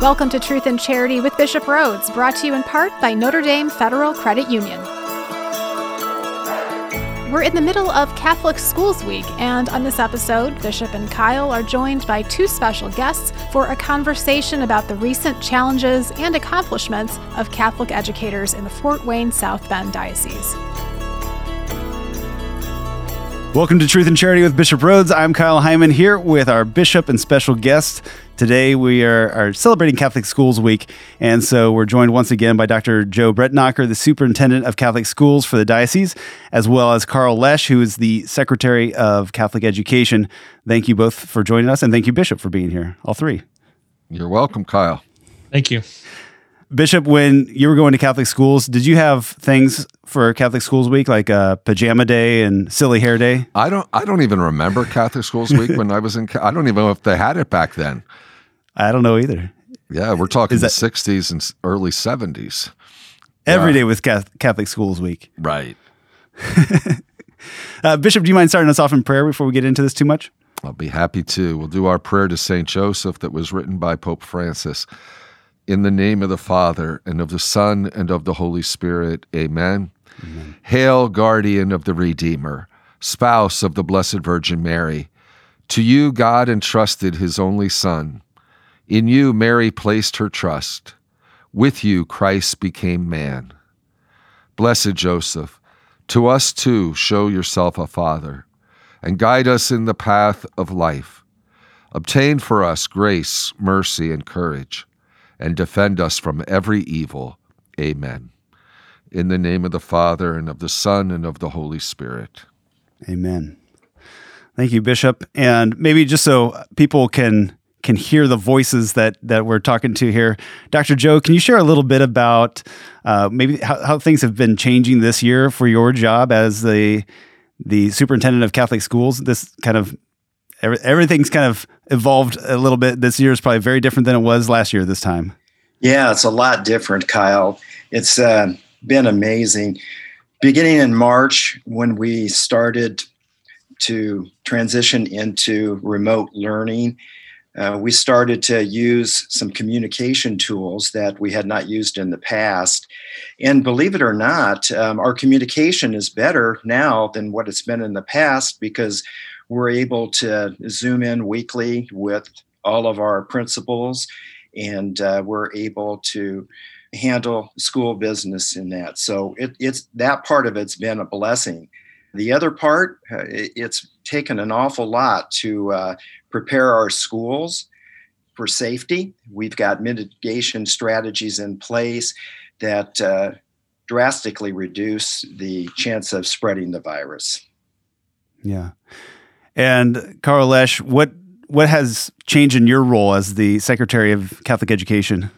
Welcome to Truth and Charity with Bishop Rhoades, brought to you in part by Notre Dame Federal Credit Union. We're in the middle of Catholic Schools Week, and on this episode, Bishop and Kyle are joined by two special guests for a conversation about the recent challenges and accomplishments of Catholic educators in the Fort Wayne South Bend Diocese. Welcome to Truth and Charity with Bishop Rhoades. I'm Kyle Heimann here with our bishop and special guest. Today we are, are celebrating Catholic Schools Week, and so we're joined once again by Dr. Joe Brettnacher, the superintendent of Catholic schools for the diocese, as well as Carl Loesch, who is the secretary of Catholic Education. Thank you both for joining us, and thank you, Bishop, for being here, all three. You're welcome, Kyle. Thank you. Bishop, when you were going to Catholic schools, did you have things for Catholic Schools Week like a pajama day and silly hair day? I don't. I don't even remember Catholic Schools Week when I was in. I don't even know if they had it back then. I don't know either. Yeah, we're talking that, the '60s and early '70s. Every yeah. day was Catholic Schools Week. Right. uh, Bishop, do you mind starting us off in prayer before we get into this too much? I'll be happy to. We'll do our prayer to Saint Joseph that was written by Pope Francis. In the name of the Father, and of the Son, and of the Holy Spirit. Amen. Amen. Hail, guardian of the Redeemer, spouse of the Blessed Virgin Mary. To you, God entrusted his only Son. In you, Mary placed her trust. With you, Christ became man. Blessed Joseph, to us too show yourself a father, and guide us in the path of life. Obtain for us grace, mercy, and courage and defend us from every evil. Amen. In the name of the Father, and of the Son, and of the Holy Spirit. Amen. Thank you, Bishop. And maybe just so people can can hear the voices that that we're talking to here, Dr. Joe, can you share a little bit about uh, maybe how, how things have been changing this year for your job as the the superintendent of Catholic schools? This kind of every, everything's kind of evolved a little bit. This year is probably very different than it was last year this time. Yeah, it's a lot different, Kyle. It's uh, been amazing. Beginning in March, when we started to transition into remote learning, uh, we started to use some communication tools that we had not used in the past. And believe it or not, um, our communication is better now than what it's been in the past because we're able to zoom in weekly with all of our principals, and uh, we're able to handle school business in that. So it, it's that part of it's been a blessing. The other part, uh, it, it's taken an awful lot to uh, prepare our schools for safety. We've got mitigation strategies in place that uh, drastically reduce the chance of spreading the virus. Yeah. And Carl Loesch, what what has changed in your role as the Secretary of Catholic Education?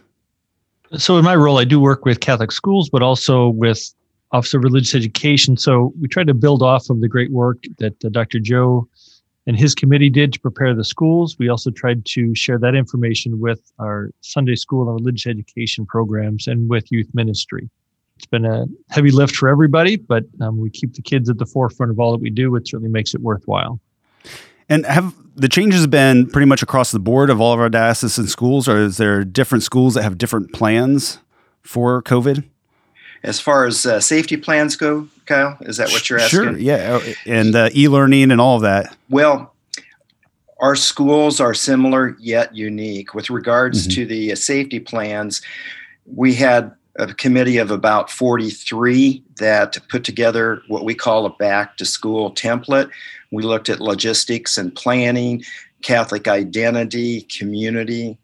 So, in my role, I do work with Catholic schools, but also with Office of Religious Education. So, we try to build off of the great work that uh, Dr. Joe and his committee did to prepare the schools. We also tried to share that information with our Sunday school and religious education programs and with youth ministry. It's been a heavy lift for everybody, but um, we keep the kids at the forefront of all that we do. It certainly makes it worthwhile. And have the changes been pretty much across the board of all of our diocesan schools, or is there different schools that have different plans for COVID? As far as uh, safety plans go, Kyle, is that what you're asking? Sure, yeah, oh, and uh, e-learning and all of that. Well, our schools are similar yet unique with regards mm-hmm. to the uh, safety plans. We had a committee of about 43 that put together what we call a back to school template we looked at logistics and planning, Catholic identity, community,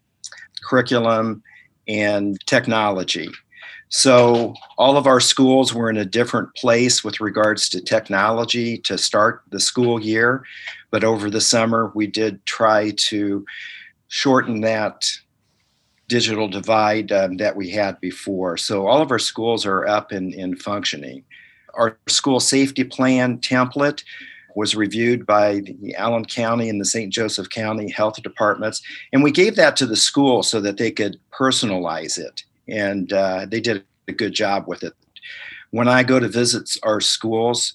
curriculum, and technology. So, all of our schools were in a different place with regards to technology to start the school year. But over the summer, we did try to shorten that digital divide um, that we had before. So, all of our schools are up and, functioning. Our school safety plan template was reviewed by the Allen County and the St. Joseph County health departments. And we gave that to the school so that they could personalize it. And uh, they did a good job with it. When I go to visit our schools,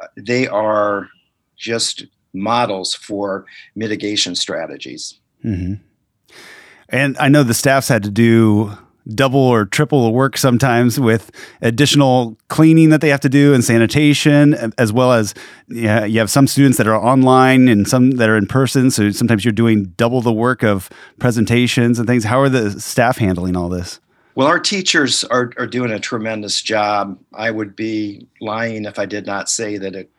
uh, they are just models for mitigation strategies. Mm-hmm. And I know the staffs had to do double or triple the work sometimes with additional cleaning that they have to do and sanitation, as well as yeah, you have some students that are online and some that are in person. So sometimes you're doing double the work of presentations and things. How are the staff handling all this? Well, our teachers are, are doing a tremendous job. I would be lying if I did not say that it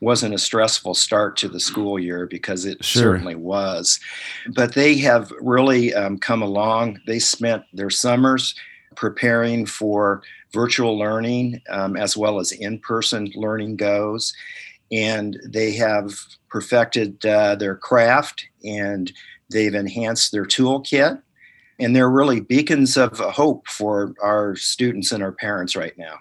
wasn't a stressful start to the school year because it sure. certainly was. But they have really um, come along. They spent their summers preparing for virtual learning um, as well as in person learning goes. And they have perfected uh, their craft and they've enhanced their toolkit. And they're really beacons of hope for our students and our parents right now.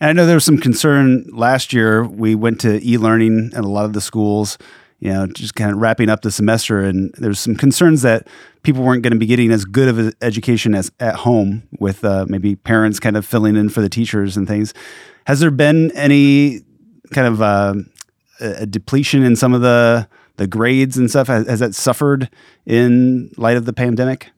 And I know there was some concern last year. We went to e learning at a lot of the schools, you know, just kind of wrapping up the semester. And there's some concerns that people weren't going to be getting as good of an education as at home with uh, maybe parents kind of filling in for the teachers and things. Has there been any kind of uh, a depletion in some of the the grades and stuff? Has, has that suffered in light of the pandemic?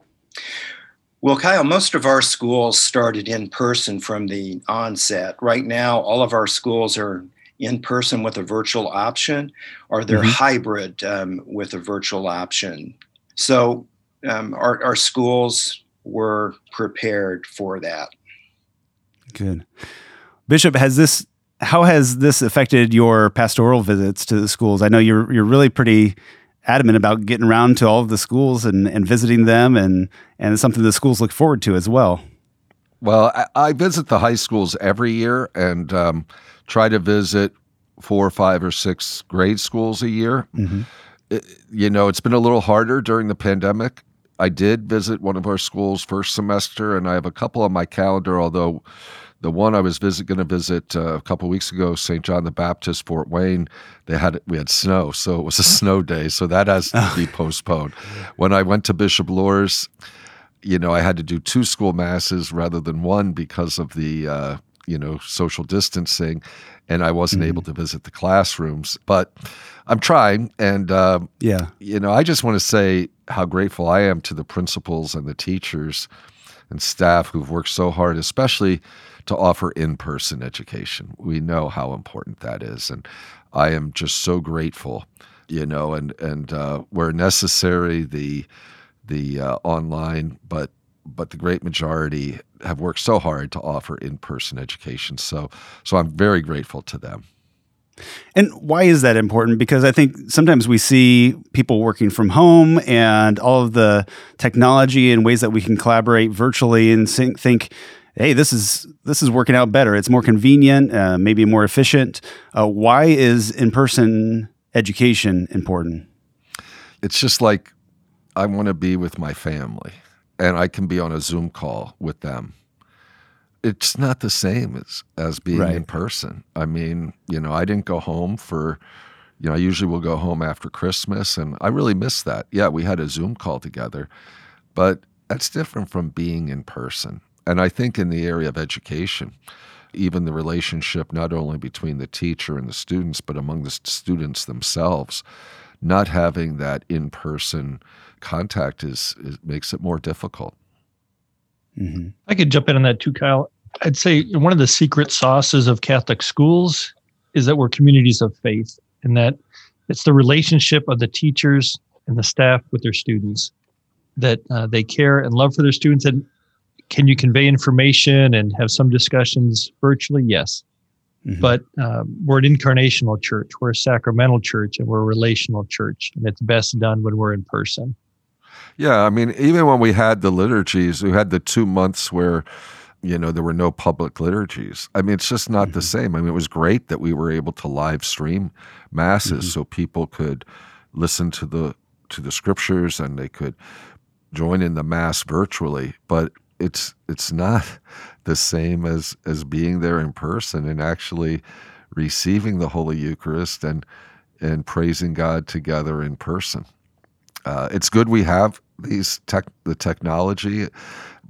Well, Kyle, most of our schools started in person from the onset. Right now, all of our schools are in person with a virtual option, or they're mm-hmm. hybrid um, with a virtual option. So um, our, our schools were prepared for that. Good. Bishop, has this how has this affected your pastoral visits to the schools? I know you're you're really pretty adamant about getting around to all of the schools and, and visiting them, and and it's something the schools look forward to as well. Well, I, I visit the high schools every year and um, try to visit four, or five, or six grade schools a year. Mm-hmm. It, you know, it's been a little harder during the pandemic. I did visit one of our schools first semester, and I have a couple on my calendar, although the one I was visit going to visit uh, a couple weeks ago, St. John the Baptist, Fort Wayne. They had we had snow, so it was a snow day, so that has to be postponed. When I went to Bishop Luers, you know, I had to do two school masses rather than one because of the uh, you know social distancing, and I wasn't mm-hmm. able to visit the classrooms. But I'm trying, and uh, yeah, you know, I just want to say how grateful I am to the principals and the teachers and staff who've worked so hard, especially to offer in person education. We know how important that is. And I am just so grateful, you know, and, and uh, where necessary, the, the uh, online, but but the great majority have worked so hard to offer in-person education. So so I'm very grateful to them. And why is that important? Because I think sometimes we see people working from home and all of the technology and ways that we can collaborate virtually and think, hey, this is this is working out better. It's more convenient, uh, maybe more efficient. Uh, why is in person education important? It's just like I want to be with my family, and I can be on a Zoom call with them. It's not the same as as being right. in person. I mean, you know, I didn't go home for. You know, I usually will go home after Christmas, and I really miss that. Yeah, we had a Zoom call together, but that's different from being in person. And I think in the area of education, even the relationship not only between the teacher and the students, but among the students themselves, not having that in person contact is, is, makes it more difficult. Mm-hmm. I could jump in on that too, Kyle. I'd say one of the secret sauces of Catholic schools is that we're communities of faith, and that it's the relationship of the teachers and the staff with their students that uh, they care and love for their students and can you convey information and have some discussions virtually? Yes. Mm-hmm. But um, we're an incarnational church, we're a sacramental church, and we're a relational church. And it's best done when we're in person. Yeah. I mean, even when we had the liturgies, we had the two months where, you know, there were no public liturgies. I mean, it's just not mm-hmm. the same. I mean, it was great that we were able to live stream masses mm-hmm. so people could listen to the to the scriptures and they could join in the mass virtually. But it's it's not the same as as being there in person and actually receiving the Holy Eucharist and and praising God together in person. Uh, it's good we have these tech the technology,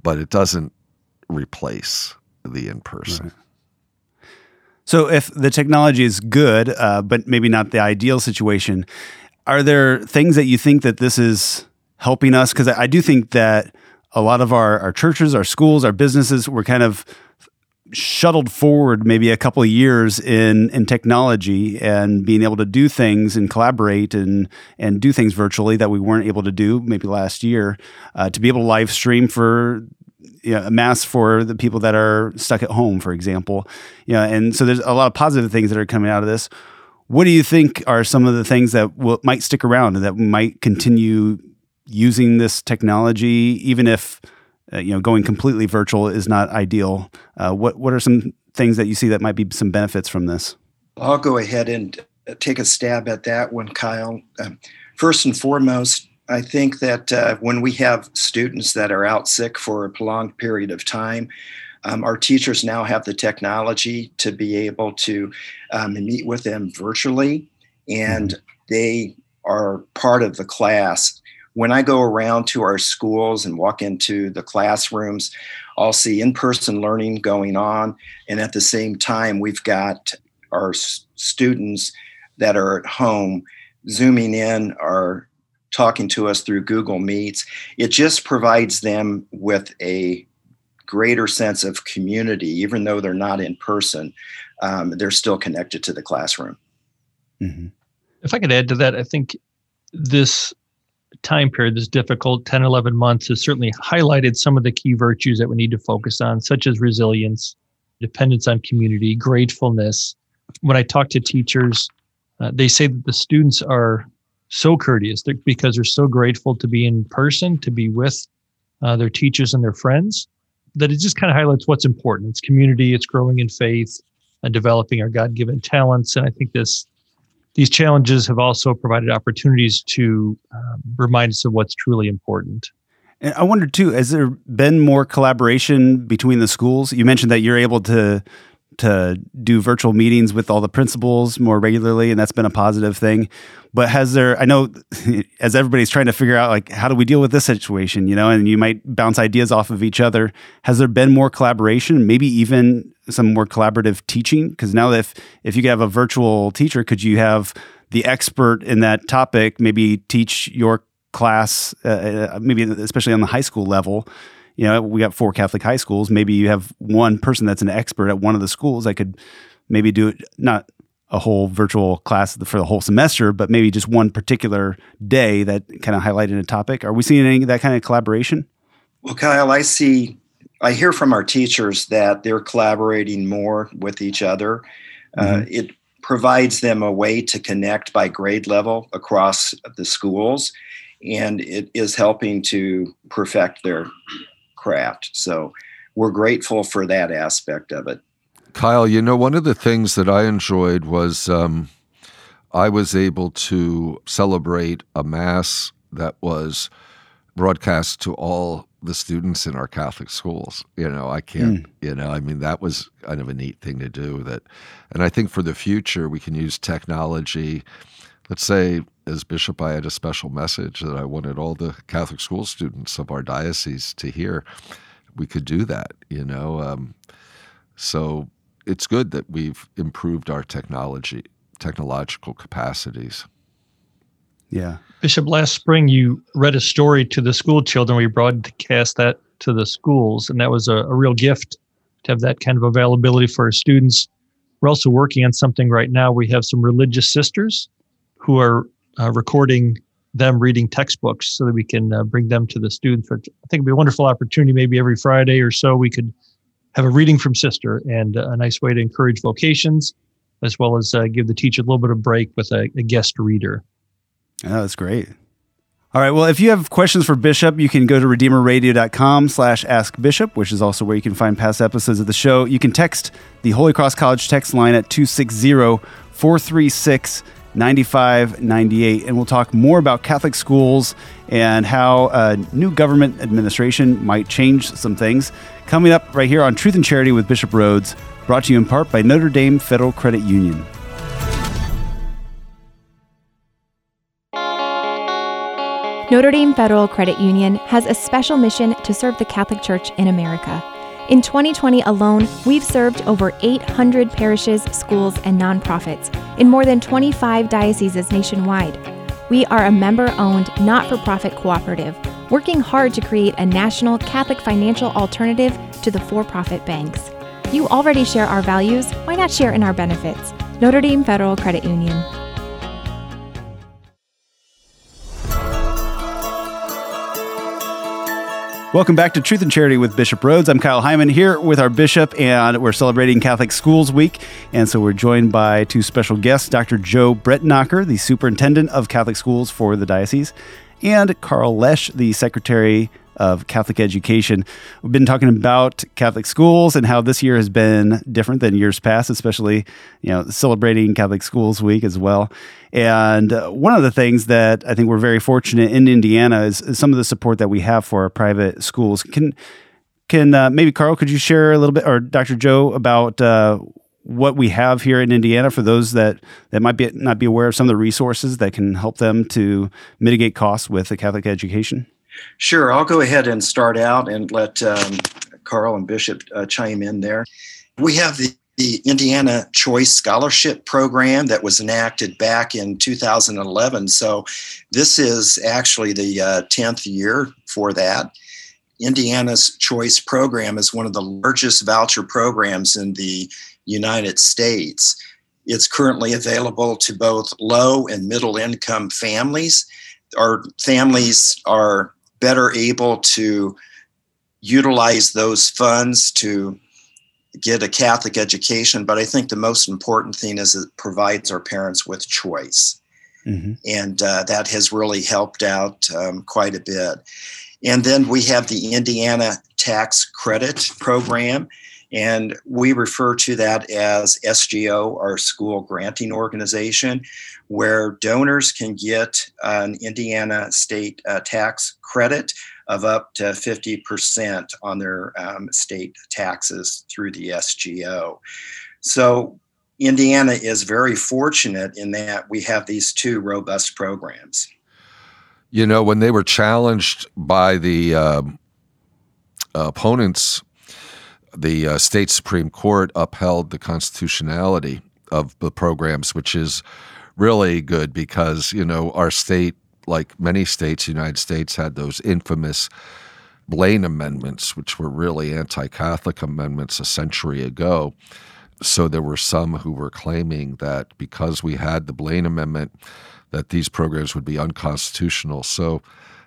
but it doesn't replace the in person. Right. So, if the technology is good, uh, but maybe not the ideal situation, are there things that you think that this is helping us? Because I, I do think that a lot of our, our churches, our schools, our businesses were kind of shuttled forward maybe a couple of years in in technology and being able to do things and collaborate and and do things virtually that we weren't able to do maybe last year uh, to be able to live stream for you know, a mass for the people that are stuck at home for example. You know and so there's a lot of positive things that are coming out of this. What do you think are some of the things that will, might stick around and that might continue using this technology even if uh, you know going completely virtual is not ideal. Uh, what what are some things that you see that might be some benefits from this? I'll go ahead and uh, take a stab at that one, Kyle. Um, first and foremost, I think that uh, when we have students that are out sick for a prolonged period of time, um, our teachers now have the technology to be able to um, meet with them virtually, and mm-hmm. they are part of the class when I go around to our schools and walk into the classrooms, I'll see in person learning going on. And at the same time, we've got our students that are at home zooming in or talking to us through Google Meets. It just provides them with a greater sense of community, even though they're not in person. Um, they're still connected to the classroom. Mm-hmm. If I could add to that, I think this time period that's difficult 10 11 months has certainly highlighted some of the key virtues that we need to focus on such as resilience dependence on community gratefulness. When i talk to teachers uh, they say that the students are so courteous because they're so grateful to be in person to be with uh, their teachers and their friends that it just kind of highlights what's important. It's community it's growing in faith and developing our god-given talents and i think this these challenges have also provided opportunities to um, remind us of what's truly important. And I wonder too, has there been more collaboration between the schools? You mentioned that you're able to to do virtual meetings with all the principals more regularly and that's been a positive thing but has there i know as everybody's trying to figure out like how do we deal with this situation you know and you might bounce ideas off of each other has there been more collaboration maybe even some more collaborative teaching because now if if you have a virtual teacher could you have the expert in that topic maybe teach your class uh, uh maybe especially on the high school level you know, we got four Catholic high schools. Maybe you have one person that's an expert at one of the schools that could maybe do it, not a whole virtual class for the whole semester, but maybe just one particular day that kind of highlighted a topic. Are we seeing any that kind of collaboration? Well, Kyle, I see, I hear from our teachers that they're collaborating more with each other. Uh, mm-hmm. Uh, it provides them a way to connect by grade level across the schools, and it is helping to perfect their craft. So we're grateful for that aspect of it. Kyle, you know, one of the things that I enjoyed was um, I was able to celebrate a Mass that was broadcast to all the students in our Catholic schools. You know, I can't, mm. you know, I mean, that was kind of a neat thing to do. That, and I think for the future, we can use technology. Let's say, as bishop, I had a special message that I wanted all the Catholic school students of our diocese to hear. We could do that, you know. Um, so it's good that we've improved our technology, technological capacities. Yeah. Bishop, last spring you read a story to the school children. We broadcast that to the schools, and that was a, a real gift to have that kind of availability for our students. We're also working on something right now. We have some religious sisters who are uh, recording them reading textbooks so that we can uh, bring them to the students. Which I think it'd be a wonderful opportunity. Maybe every Friday or so, we could have a reading from Sister and a nice way to encourage vocations, as well as uh, give the teacher a little bit of break with a, a guest reader. Yeah, that's great. All right. Well, if you have questions for Bishop, you can go to redeemerradio.com slash ask Bishop, which is also where you can find past episodes of the show. You can text the Holy Cross College text line at 260 436 9598. And we'll talk more about Catholic schools and how a new government administration might change some things. Coming up right here on Truth and Charity with Bishop Rhoades, brought to you in part by Notre Dame Federal Credit Union. Notre Dame Federal Credit Union has a special mission to serve the Catholic Church in America. In 2020 alone, we've served over 800 parishes, schools, and nonprofits in more than 25 dioceses nationwide. We are a member owned, not for profit cooperative, working hard to create a national Catholic financial alternative to the for profit banks. You already share our values, why not share in our benefits? Notre Dame Federal Credit Union. Welcome back to Truth and Charity with Bishop Rhoades. I'm Kyle Heimann here with our bishop, and we're celebrating Catholic Schools Week. And so we're joined by two special guests Dr. Joe Brettnacher, the superintendent of Catholic schools for the diocese, and Carl Loesch, the secretary of Catholic education. We've been talking about Catholic schools and how this year has been different than years past, especially you know celebrating Catholic Schools Week as well. And uh, one of the things that I think we're very fortunate in Indiana is, is some of the support that we have for our private schools. Can can uh, maybe Carl, could you share a little bit, or Dr. Joe, about uh, what we have here in Indiana for those that, that might be not be aware of some of the resources that can help them to mitigate costs with a Catholic education? Sure, I'll go ahead and start out and let um, Carl and Bishop uh, chime in there. We have the, the Indiana Choice Scholarship Program that was enacted back in 2011. So this is actually the uh, 10th year for that. Indiana's Choice Program is one of the largest voucher programs in the United States. It's currently available to both low and middle income families. Our families are better able to utilize those funds to get a Catholic education. But I think the most important thing is it provides our parents with choice. Mm-hmm. And uh, that has really helped out um, quite a bit. And then we have the Indiana Tax Credit Program. And we refer to that as SGO, our school granting organization, where donors can get an Indiana state uh, tax credit of up to 50% on their um, state taxes through the SGO. So Indiana is very fortunate in that we have these two robust programs. You know, when they were challenged by the uh, opponents the uh, state Supreme Court upheld the constitutionality of the programs, which is really good because, you know, our state, like many states, the United States, had those infamous Blaine amendments, which were really anti Catholic amendments a century ago. So there were some who were claiming that because we had the Blaine Amendment, that these programs would be unconstitutional. So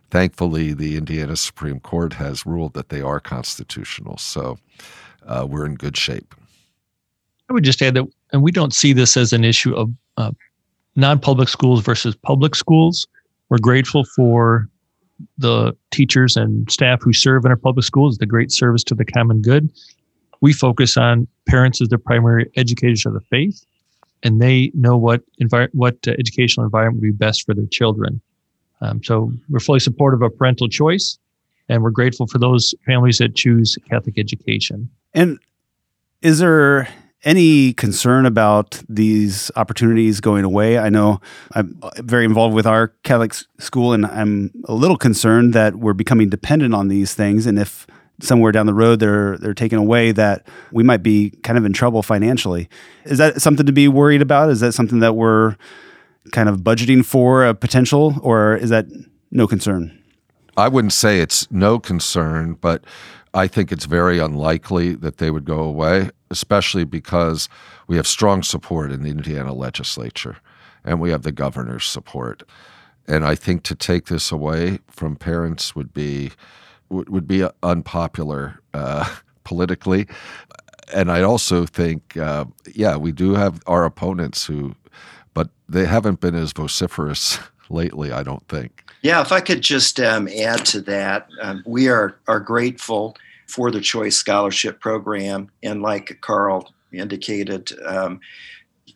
thankfully, the Indiana Supreme Court has ruled that they are constitutional. So uh, we're in good shape. I would just add that, and we don't see this as an issue of uh, non public schools versus public schools. We're grateful for the teachers and staff who serve in our public schools, the great service to the common good. We focus on parents as the primary educators of the faith, and they know what envi- what uh, educational environment would be best for their children. Um, so we're fully supportive of parental choice, and we're grateful for those families that choose Catholic education. And is there any concern about these opportunities going away? I know I'm very involved with our Catholic school, and I'm a little concerned that we're becoming dependent on these things. And if somewhere down the road they're they're taken away, that we might be kind of in trouble financially. Is that something to be worried about? Is that something that we're kind of budgeting for a potential, or is that no concern? I wouldn't say it's no concern, but I think it's very unlikely that they would go away, especially because we have strong support in the Indiana legislature and we have the governor's support. And I think to take this away from parents would be would, be unpopular uh, politically. And I also think, uh, yeah, we do have our opponents who, but they haven't been as vociferous lately. I don't think. Yeah, if I could just um, add to that, um, we are are grateful for the Choice Scholarship Program, and like Carl indicated, um,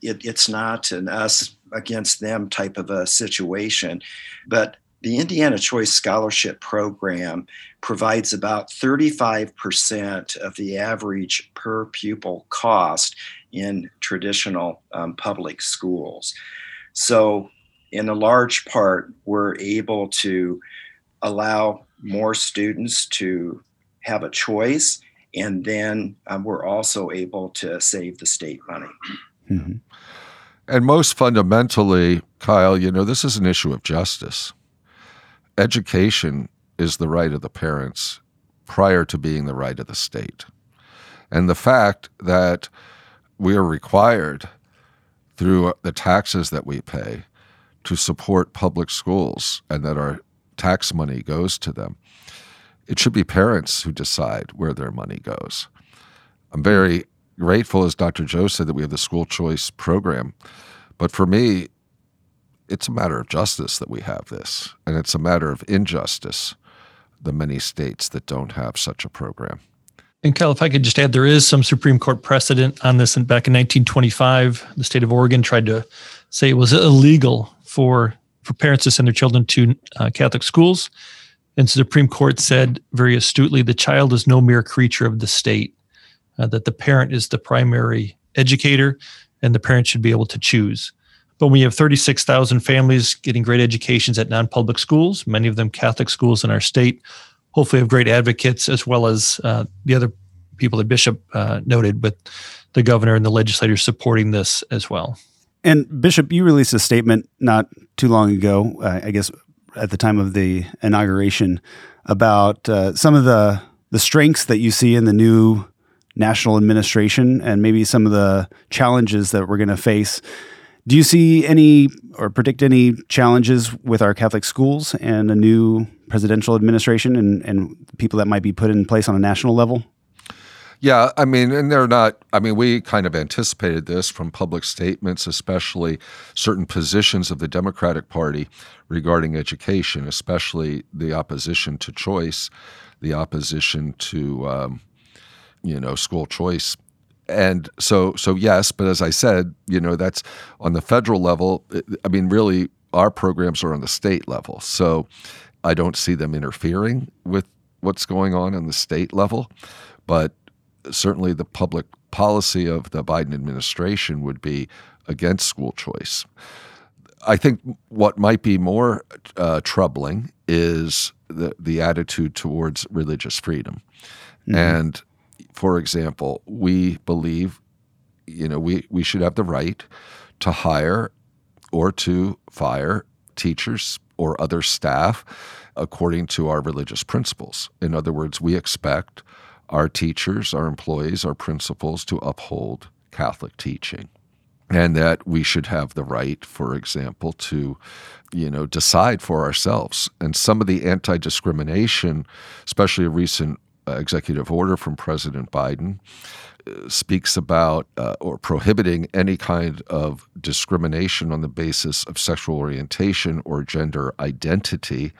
it, it's not an us against them type of a situation, but the Indiana Choice Scholarship Program provides about 35% of the average per pupil cost in traditional um, public schools. So in a large part, we're able to allow more students to have a choice, and then um, we're also able to save the state money. Mm-hmm. And most fundamentally, Kyle, you know, this is an issue of justice. Education is the right of the parents prior to being the right of the state. And the fact that we are required through the taxes that we pay to support public schools and that our tax money goes to them, it should be parents who decide where their money goes. I'm very grateful, as Dr. Joe said, that we have the school choice program. But for me, it's a matter of justice that we have this, and it's a matter of injustice, the many states that don't have such a program. And Kyle, if I could just add, there is some Supreme Court precedent on this. And back in 1925, the state of Oregon tried to say it was illegal for for parents to send their children to uh, Catholic schools. And the Supreme Court said very astutely, the child is no mere creature of the state uh, that the parent is the primary educator and the parent should be able to choose. But we have 36,000 families getting great educations at non public schools, many of them Catholic schools in our state. Hopefully, have great advocates as well as uh, the other people that Bishop uh, noted, with the governor and the legislators supporting this as well. And Bishop, you released a statement not too long ago, uh, I guess at the time of the inauguration, about uh, some of the the strengths that you see in the new national administration and maybe some of the challenges that we're going to face. Do you see any or predict any challenges with our Catholic schools and a new presidential administration and, and people that might be put in place on a national level? Yeah, I mean, and they're not, I mean, we kind of anticipated this from public statements, especially certain positions of the Democratic Party regarding education, especially the opposition to choice, the opposition to um, you know, school choice. And so, so yes, but as I said, you know, that's on the federal level. I mean, really, our programs are on the state level. So I don't see them interfering with what's going on on the state level. But certainly the public policy of the Biden administration would be against school choice. I think what might be more uh, troubling is the, the attitude towards religious freedom. Mm-hmm. And for example, we believe, you know, we, we should have the right to hire or to fire teachers or other staff according to our religious principles. In other words, we expect our teachers, our employees, our principals to uphold Catholic teaching. And that we should have the right, for example, to, you know, decide for ourselves. And some of the anti-discrimination, especially a recent uh, executive order from President Biden uh, speaks about uh, or prohibiting any kind of discrimination on the basis of sexual orientation or gender identity,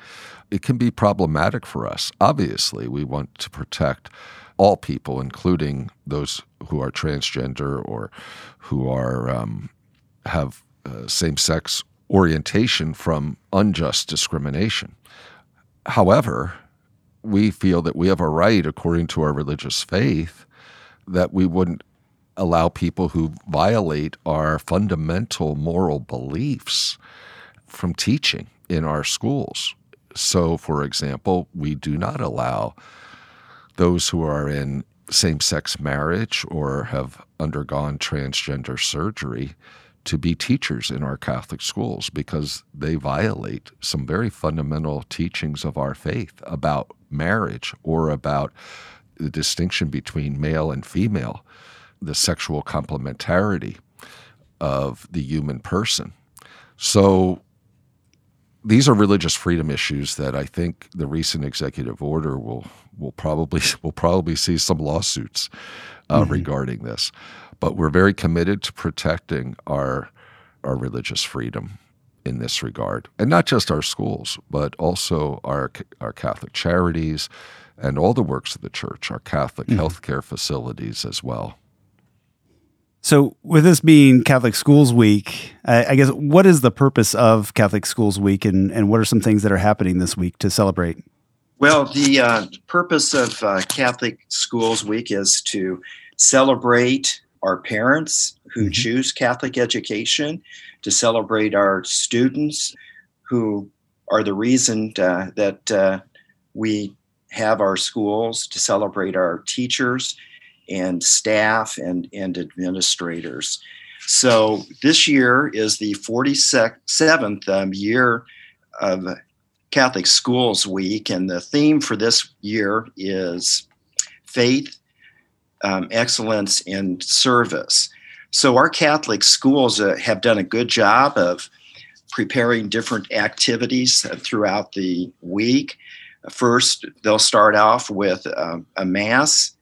it can be problematic for us. Obviously, we want to protect all people, including those who are transgender or who are um, have uh, same-sex orientation from unjust discrimination. However, we feel that we have a right, according to our religious faith, that we wouldn't allow people who violate our fundamental moral beliefs from teaching in our schools. So, for example, we do not allow those who are in same sex marriage or have undergone transgender surgery to be teachers in our Catholic schools because they violate some very fundamental teachings of our faith about marriage or about the distinction between male and female, the sexual complementarity of the human person. So these are religious freedom issues that I think the recent executive order will will probably will probably see some lawsuits uh, mm-hmm. regarding this. But we're very committed to protecting our our religious freedom in this regard, and not just our schools, but also our our Catholic charities and all the works of the church, our Catholic mm-hmm. healthcare facilities as well. So, with this being Catholic Schools Week, I, I, guess what is the purpose of Catholic Schools Week, and, and what are some things that are happening this week to celebrate? Well, the uh, purpose of uh, Catholic Schools Week is to celebrate our parents who mm-hmm. choose Catholic education, to celebrate our students who are the reason uh, that uh, we have our schools, to celebrate our teachers and staff and, and administrators. So this year is the 47th um, year of Catholic Schools Week, and the theme for this year is faith, um, excellence, and service. So our Catholic schools uh, have done a good job of preparing different activities throughout the week. First, they'll start off with um, a mass,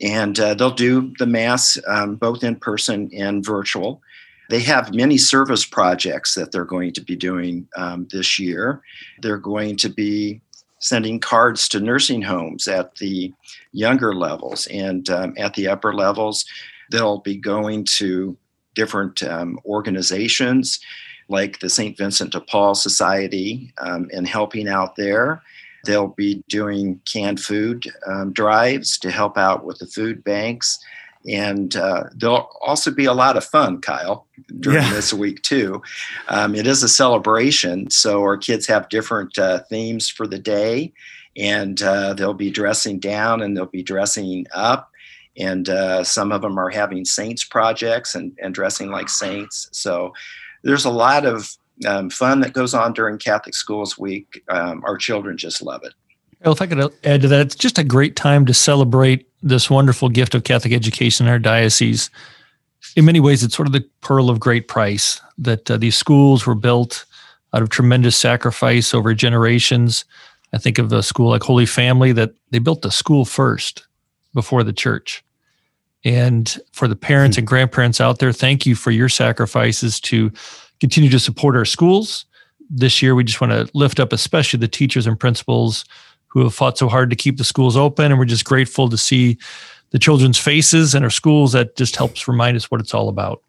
and uh, they'll do the mass um, both in person and virtual. They have many service projects that they're going to be doing um, this year. They're going to be sending cards to nursing homes at the younger levels and um, at the upper levels. They'll be going to different um, organizations like the St. Vincent de Paul Society um, and helping out there. They'll be doing canned food um, drives to help out with the food banks. And uh, there'll also be a lot of fun, Kyle, during yeah. this week, too. Um, it is a celebration. So our kids have different uh, themes for the day, and uh, they'll be dressing down and they'll be dressing up. And uh, some of them are having saints projects and, and dressing like saints. So there's a lot of um, fun that goes on during Catholic Schools Week. Um, our children just love it. Well, if I could add to that, it's just a great time to celebrate this wonderful gift of Catholic education in our diocese. In many ways, it's sort of the pearl of great price that uh, these schools were built out of tremendous sacrifice over generations. I think of a school like Holy Family that they built the school first before the church. And for the parents and grandparents out there, thank you for your sacrifices to continue to support our schools. This year, we just want to lift up, especially the teachers and principals who have fought so hard to keep the schools open. And we're just grateful to see the children's faces in our schools. That just helps remind us what it's all about.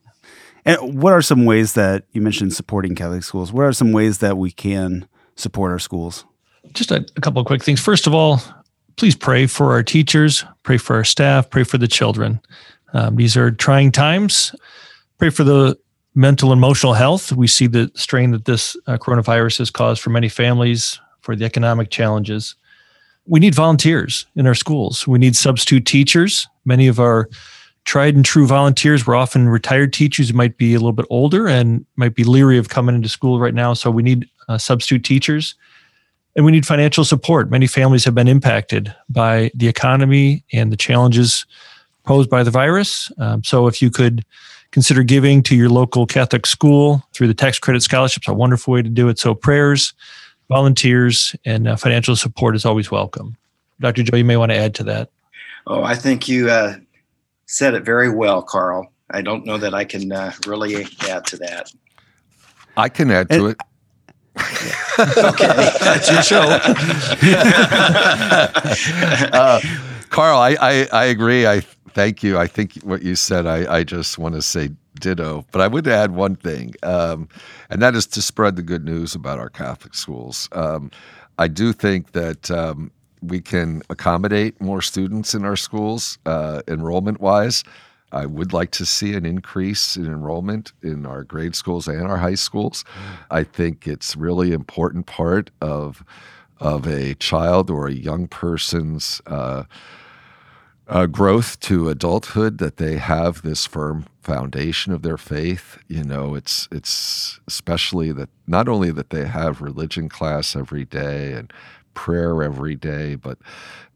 And what are some ways that you mentioned supporting Catholic schools? What are some ways that we can support our schools? Just a, a couple of quick things. First of all, please pray for our teachers, pray for our staff, pray for the children. Um, these are trying times. Pray for the mental and emotional health. We see the strain that this uh, coronavirus has caused for many families, for the economic challenges. We need volunteers in our schools. We need substitute teachers. Many of our tried and true volunteers were often retired teachers who might be a little bit older and might be leery of coming into school right now. So we need uh, substitute teachers. And we need financial support. Many families have been impacted by the economy and the challenges posed by the virus. Um, so if you could consider giving to your local Catholic school through the tax credit scholarships, a wonderful way to do it. So prayers, volunteers, and uh, financial support is always welcome. Dr. Joe, you may want to add to that. Oh, I think you uh, said it very well, Carl. I don't know that I can uh, really add to that. I can add to it okay, that's your show. uh, Carl, I, I, I agree. I thank you. I think what you said, I, I just want to say ditto. But I would add one thing, um, and that is to spread the good news about our Catholic schools. Um, I do think that um, we can accommodate more students in our schools, uh, enrollment wise. I would like to see an increase in enrollment in our grade schools and our high schools. I think it's really important part of of a child or a young person's uh, uh, growth to adulthood that they have this firm foundation of their faith. You know, it's it's especially that not only that they have religion class every day and prayer every day, but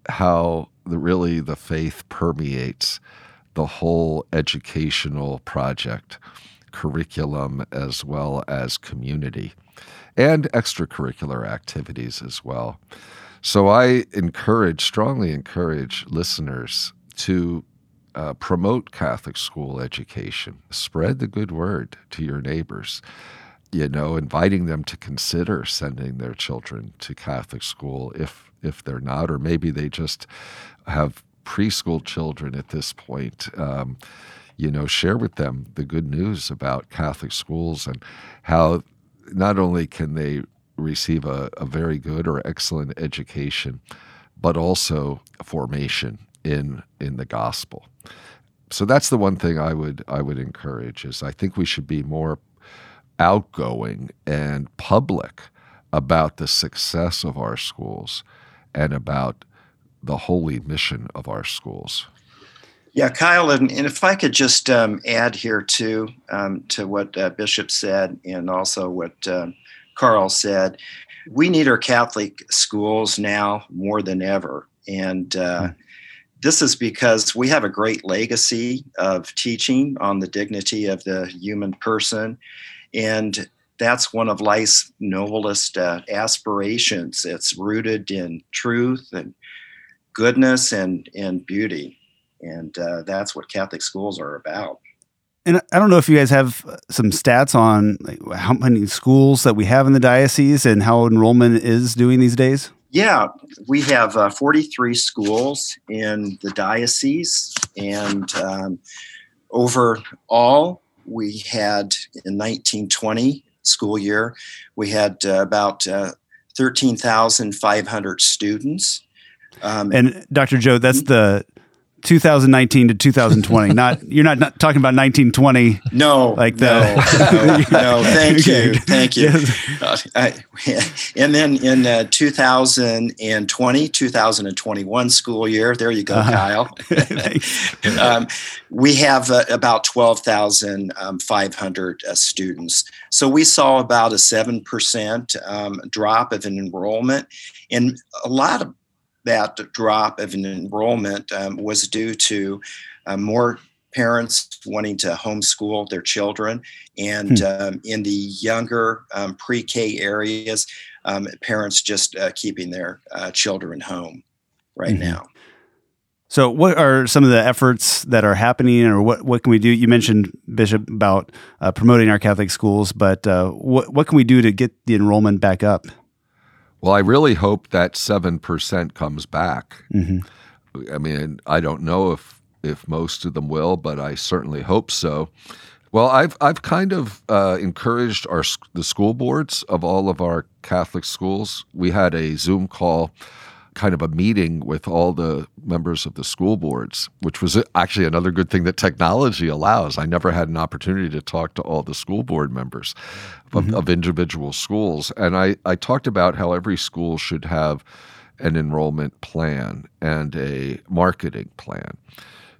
how the, really the faith permeates the whole educational project, curriculum as well as community, and extracurricular activities as well. So I encourage, strongly encourage listeners to uh, promote Catholic school education, spread the good word to your neighbors. You know, inviting them to consider sending their children to Catholic school if if they're not, or maybe they just have preschool children at this point. Um, you know, share with them the good news about Catholic schools and how not only can they receive a, a very good or excellent education, but also formation in in the gospel. So that's the one thing I would I would encourage is I think we should be more outgoing and public about the success of our schools and about the holy mission of our schools. Yeah, Kyle, and, and if I could just um, add here too um, to what uh, Bishop said and also what uh, Carl said, we need our Catholic schools now more than ever. And uh, mm. this is because we have a great legacy of teaching on the dignity of the human person. And that's one of life's noblest uh, aspirations. It's rooted in truth and goodness and, and beauty and uh, that's what Catholic schools are about. And I don't know if you guys have some stats on like, how many schools that we have in the diocese and how enrollment is doing these days. Yeah, we have uh, 43 schools in the diocese, and um, overall, we had in 1920 school year, we had uh, about uh, 13,500 students. Um, and Dr. Joe, that's mm-hmm. the 2019 to 2020. not you're not, not talking about 1920. No, like the no, no, no thank you, thank you. Uh, I, and then in uh, 2020, 2021 school year, there you go, uh-huh. Kyle. um, we have uh, about 12,500 um, uh, students. So we saw about a seven percent um, drop of an enrollment, and a lot of that drop of an enrollment um, was due to uh, more parents wanting to homeschool their children. And hmm. um, in the younger um, pre K areas, um, parents just uh, keeping their uh, children home right mm-hmm. now. So, what are some of the efforts that are happening, or what, what can we do? You mentioned, Bishop, about uh, promoting our Catholic schools, but uh, what, what can we do to get the enrollment back up? Well, I really hope that 7% comes back. Mm-hmm. I mean, I don't know if, if most of them will, but I certainly hope so. Well, I've I've kind of uh, encouraged our the school boards of all of our Catholic schools. We had a Zoom call kind of a meeting with all the members of the school boards, which was actually another good thing that technology allows. I never had an opportunity to talk to all the school board members of, mm-hmm. of individual schools. And I, I talked about how every school should have an enrollment plan and a marketing plan.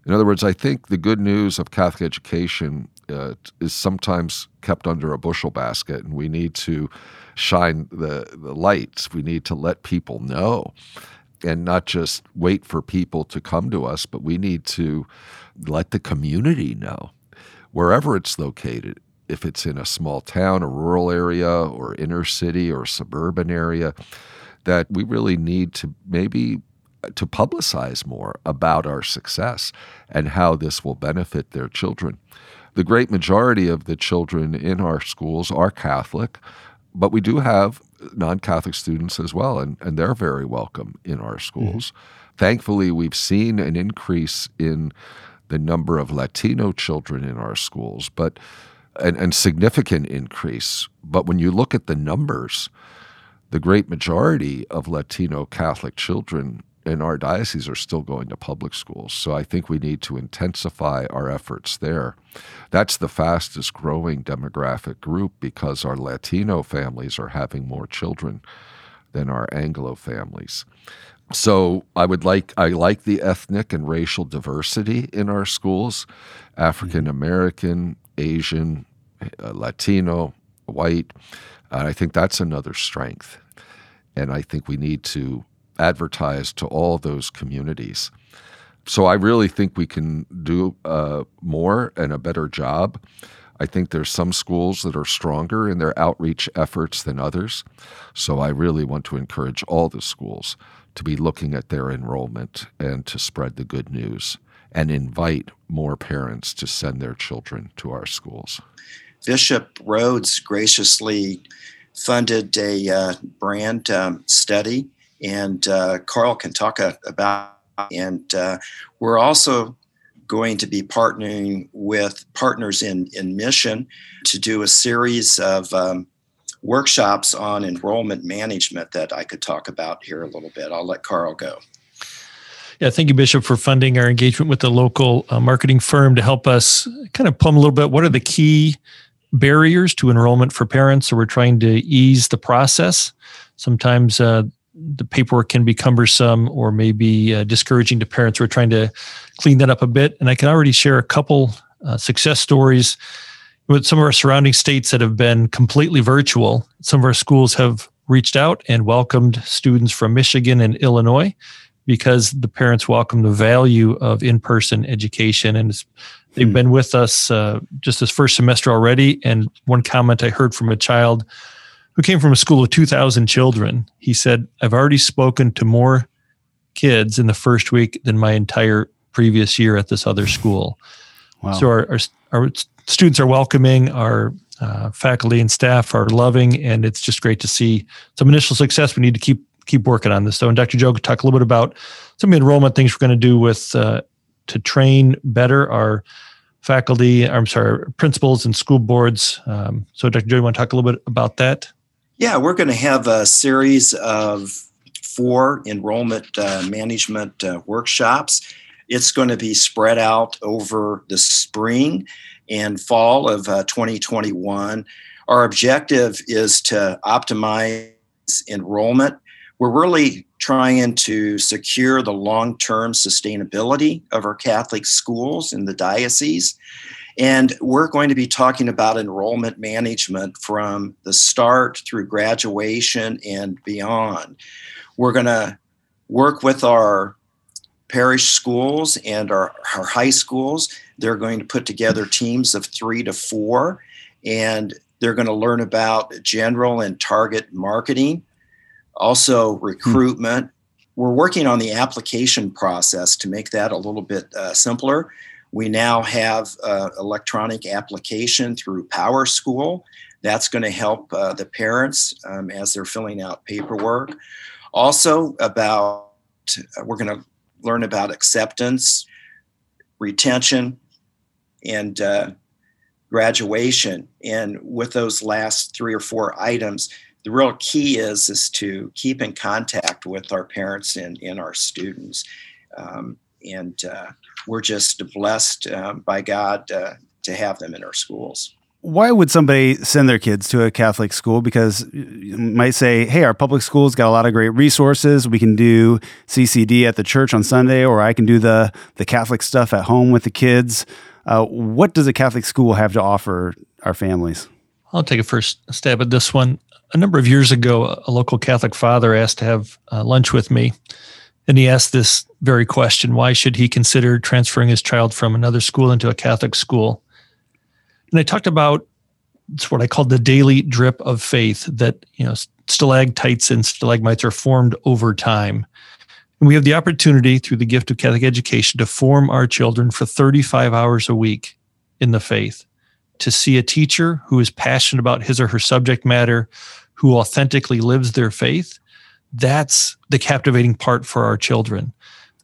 In other words, I think the good news of Catholic education uh, is sometimes kept under a bushel basket, and we need to shine the, the lights. We need to let people know and not just wait for people to come to us, but we need to let the community know wherever it's located. If it's in a small town, a rural area, or inner city, or suburban area, that we really need to maybe uh, to publicize more about our success and how this will benefit their children. The great majority of the children in our schools are Catholic, but we do have non Catholic students as well, and, and they're very welcome in our schools. Mm-hmm. Thankfully, we've seen an increase in the number of Latino children in our schools, but and, and significant increase. But when you look at the numbers, the great majority of Latino Catholic children in our diocese are still going to public schools. So I think we need to intensify our efforts there. That's the fastest growing demographic group because our Latino families are having more children than our Anglo families. So I would like I like the ethnic and racial diversity in our schools, African American, Asian, uh, Latino, white. And I think that's another strength. And I think we need to advertise to all those communities. So I really think we can do uh, more and a better job. I think there's some schools that are stronger in their outreach efforts than others. So I really want to encourage all the schools to be looking at their enrollment and to spread the good news and invite more parents to send their children to our schools. Bishop Rhoades graciously funded a uh, brand um, study and uh, Carl can talk about. And uh, we're also going to be partnering with partners in, in mission to do a series of um, workshops on enrollment management that I could talk about here a little bit. I'll let Carl go. Yeah, thank you, Bishop, for funding our engagement with the local uh, marketing firm to help us kind of plumb a little bit. What are the key barriers to enrollment for parents? So we're trying to ease the process. Sometimes uh, the paperwork can be cumbersome or maybe uh, discouraging to parents who are trying to clean that up a bit. And I can already share a couple uh, success stories with some of our surrounding states that have been completely virtual. Some of our schools have reached out and welcomed students from Michigan and Illinois because the parents welcome the value of in-person education and they've hmm. been with us uh, just this first semester already and one comment i heard from a child who came from a school of 2,000 children. He said, I've already spoken to more kids in the first week than my entire previous year at this other school. Wow. So our, our, our, students are welcoming, our uh, faculty and staff are loving, and it's just great to see some initial success. We need to keep keep working on this. So, and Dr. Joe could talk a little bit about some of the enrollment things we're going to do with uh, to train better our faculty. I'm sorry, principals and school boards. Um, so, Dr. Joe, you want to talk a little bit about that? Yeah, we're going to have a series of four enrollment uh, management uh, workshops. It's going to be spread out over the spring and fall of uh, 2021. Our objective is to optimize enrollment. We're really trying to secure the long term sustainability of our Catholic schools in the diocese. And we're going to be talking about enrollment management from the start through graduation and beyond. We're going to work with our parish schools and our, our high schools. They're going to put together teams of three to four, and they're going to learn about general and target marketing, also recruitment. Hmm. We're working on the application process to make that a little bit uh, simpler. We now have uh, electronic application through PowerSchool. That's going to help uh, the parents um, as they're filling out paperwork. Also, about uh, we're going to learn about acceptance, retention, and uh, graduation. And with those last three or four items, the real key is is to keep in contact with our parents and, and our students. Um, and uh, we're just blessed uh, by God uh, to have them in our schools. Why would somebody send their kids to a Catholic school? Because you might say, hey, our public school's got a lot of great resources. We can do CCD at the church on Sunday, or I can do the, the Catholic stuff at home with the kids. Uh, what does a Catholic school have to offer our families? I'll take a first stab at this one. A number of years ago, a local Catholic father asked to have uh, lunch with me and he asked this very question why should he consider transferring his child from another school into a Catholic school? And I talked about it's what I called the daily drip of faith that, you know, stalactites and stalagmites are formed over time. And we have the opportunity through the gift of Catholic education to form our children for 35 hours a week in the faith, to see a teacher who is passionate about his or her subject matter, who authentically lives their faith, that's the captivating part for our children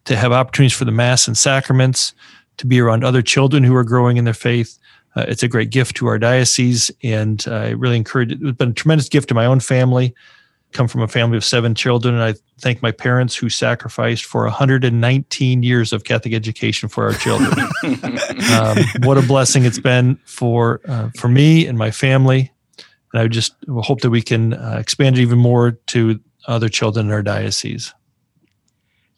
to have opportunities for the mass and sacraments to be around other children who are growing in their faith. Uh, it's a great gift to our diocese and i really encourage it it's been a tremendous gift to my own family. Come from a family of seven children and i thank my parents who sacrificed for 119 years of catholic education for our children. Um, what a blessing it's been for uh, for me and my family and i just hope that we can uh, expand it even more to other children in our diocese?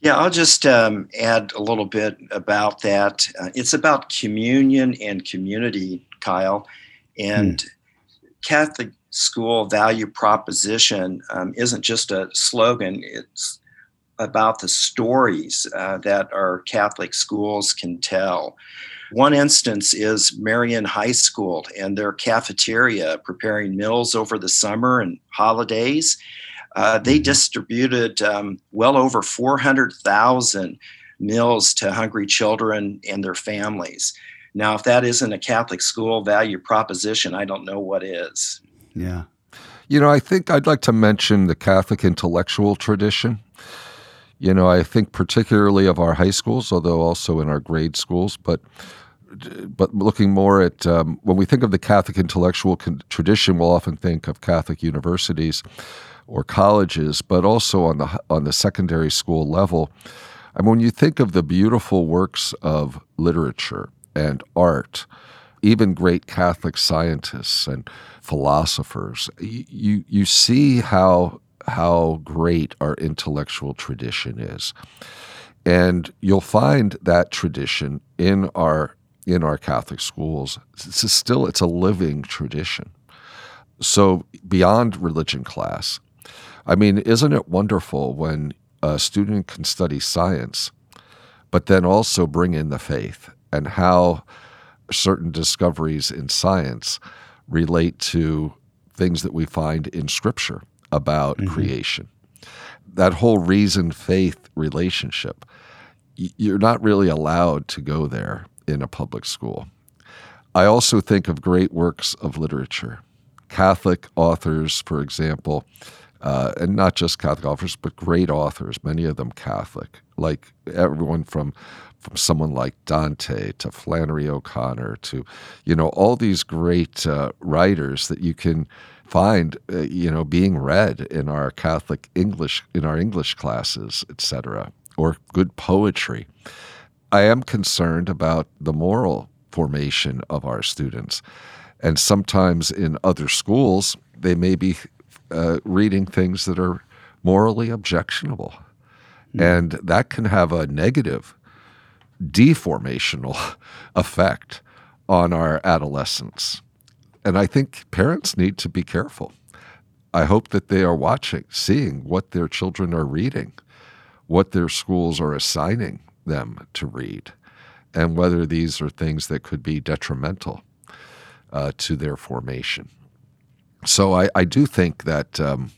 Yeah, I'll just um, add a little bit about that. Uh, it's about communion and community, Kyle. And mm. Catholic school value proposition um, isn't just a slogan, it's about the stories uh, that our Catholic schools can tell. One instance is Marian High School and their cafeteria preparing meals over the summer and holidays. Uh, they distributed um, well over 400,000 meals to hungry children and their families. Now, if that isn't a Catholic school value proposition, I don't know what is. Yeah. You know, I think I'd like to mention the Catholic intellectual tradition. You know, I think particularly of our high schools, although also in our grade schools, but but looking more at um, when we think of the Catholic intellectual con- tradition, we'll often think of Catholic universities or colleges, but also on the on the secondary school level. I mean, when you think of the beautiful works of literature and art, even great Catholic scientists and philosophers, you you see how how great our intellectual tradition is. And you'll find that tradition in our in our Catholic schools. It's still it's a living tradition. So beyond religion class, I mean, isn't it wonderful when a student can study science, but then also bring in the faith and how certain discoveries in science relate to things that we find in Scripture about mm-hmm. creation. That whole reason faith relationship, you're not really allowed to go there in a public school. I also think of great works of literature. Catholic authors, for example, uh, and not just Catholic authors, but great authors, many of them Catholic, like everyone from from someone like Dante to Flannery O'Connor to, you know, all these great uh, writers that you can find, uh, you know, being read in our Catholic English in our English classes, etc., or good poetry. I am concerned about the moral formation of our students, and sometimes in other schools they may be uh, reading things that are morally objectionable. Mm. And that can have a negative deformational effect on our adolescents. And I think parents need to be careful. I hope that they are watching, seeing what their children are reading, what their schools are assigning them to read, and whether these are things that could be detrimental uh, to their formation. So I, I do think that um,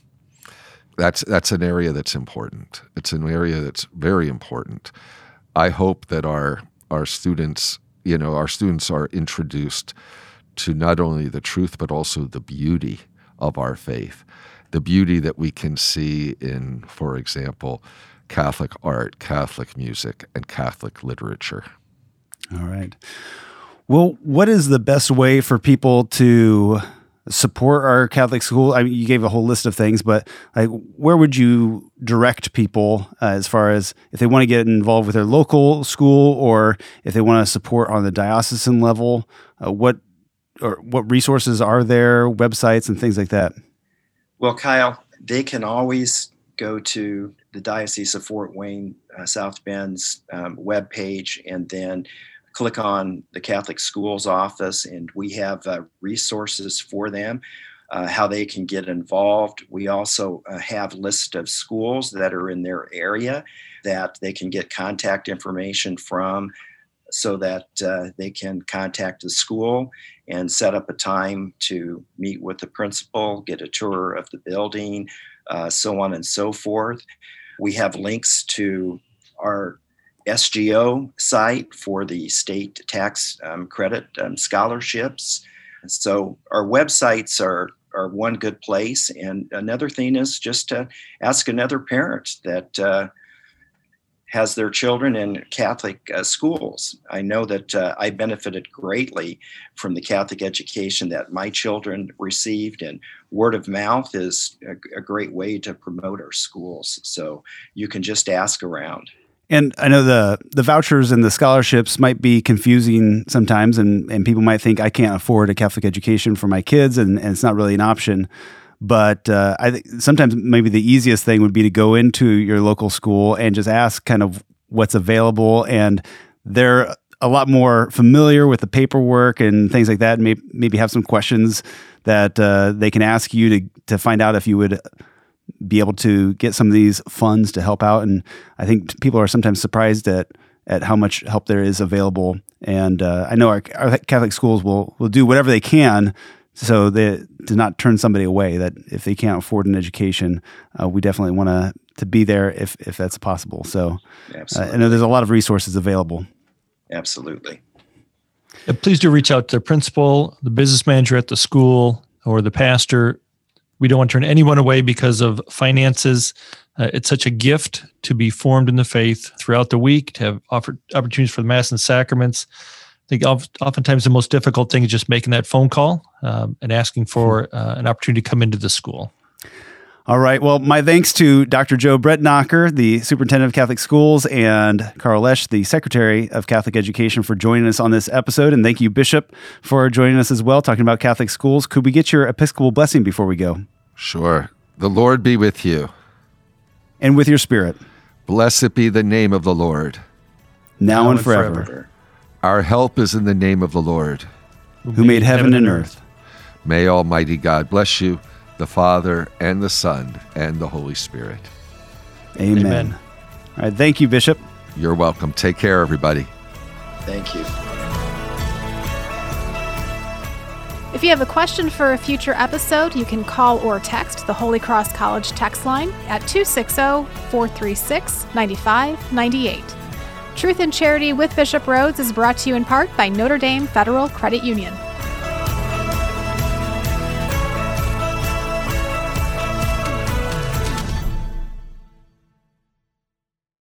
that's that's an area that's important. It's an area that's very important. I hope that our our students, you know, our students are introduced to not only the truth but also the beauty of our faith, the beauty that we can see in, for example, Catholic art, Catholic music, and Catholic literature. All right. Well, what is the best way for people to support our Catholic school? I mean, you gave a whole list of things, but like, where would you direct people uh, as far as if they want to get involved with their local school or if they want to support on the diocesan level? Uh, what or what resources are there, websites and things like that? Well, Kyle, they can always go to the Diocese of Fort Wayne, uh, South Bend's um, webpage, and then click on the Catholic Schools office, and we have uh, resources for them. Uh, how they can get involved. We also uh, have list of schools that are in their area that they can get contact information from so that uh, they can contact the school and set up a time to meet with the principal, get a tour of the building, uh, so on and so forth. We have links to our SGO site for the state tax um, credit um, scholarships. So our websites are are one good place, and another thing is just to ask another parent that uh, has their children in Catholic uh, schools. I know that uh, I benefited greatly from the Catholic education that my children received, and word of mouth is a, a great way to promote our schools. So you can just ask around. And I know the the vouchers and the scholarships might be confusing sometimes, and, and people might think I can't afford a Catholic education for my kids, and, and it's not really an option. But uh, I think sometimes maybe the easiest thing would be to go into your local school and just ask kind of what's available, and they're a lot more familiar with the paperwork and things like that. And maybe, maybe have some questions that uh, they can ask you to to find out if you would be able to get some of these funds to help out. And I think people are sometimes surprised at at how much help there is available. And uh, I know our, our, Catholic schools will will do whatever they can so they to not turn somebody away. That if they can't afford an education, uh, we definitely want to to be there if if that's possible. So uh, I know there's a lot of resources available. Absolutely. please do reach out to the principal, the business manager at the school, or the pastor we don't want to turn anyone away because of finances. Uh, it's such a gift to be formed in the faith throughout the week, to have offered opportunities for the Mass and sacraments. I think oftentimes the most difficult thing is just making that phone call um, and asking for uh, an opportunity to come into the school. All right. Well, my thanks to Dr. Joe Brettnacher, the Superintendent of Catholic Schools, and Carl Loesch, the Secretary of Catholic Education, for joining us on this episode. And thank you, Bishop, for joining us as well, talking about Catholic schools. Could we get your Episcopal blessing before we go? Sure. The Lord be with you. And with your spirit. Blessed be the name of the Lord. Now, now and, forever. forever. Our help is in the name of the Lord, who, who made, made heaven, heaven and earth. May Almighty God bless you, the Father, and the Son, and the Holy Spirit. Amen. Amen. All right. Thank you, Bishop. You're welcome. Take care, everybody. Thank you. If you have a question for a future episode, you can call or text the Holy Cross College text line at 260 436 9598. Truth and Charity with Bishop Rhoades is brought to you in part by Notre Dame Federal Credit Union.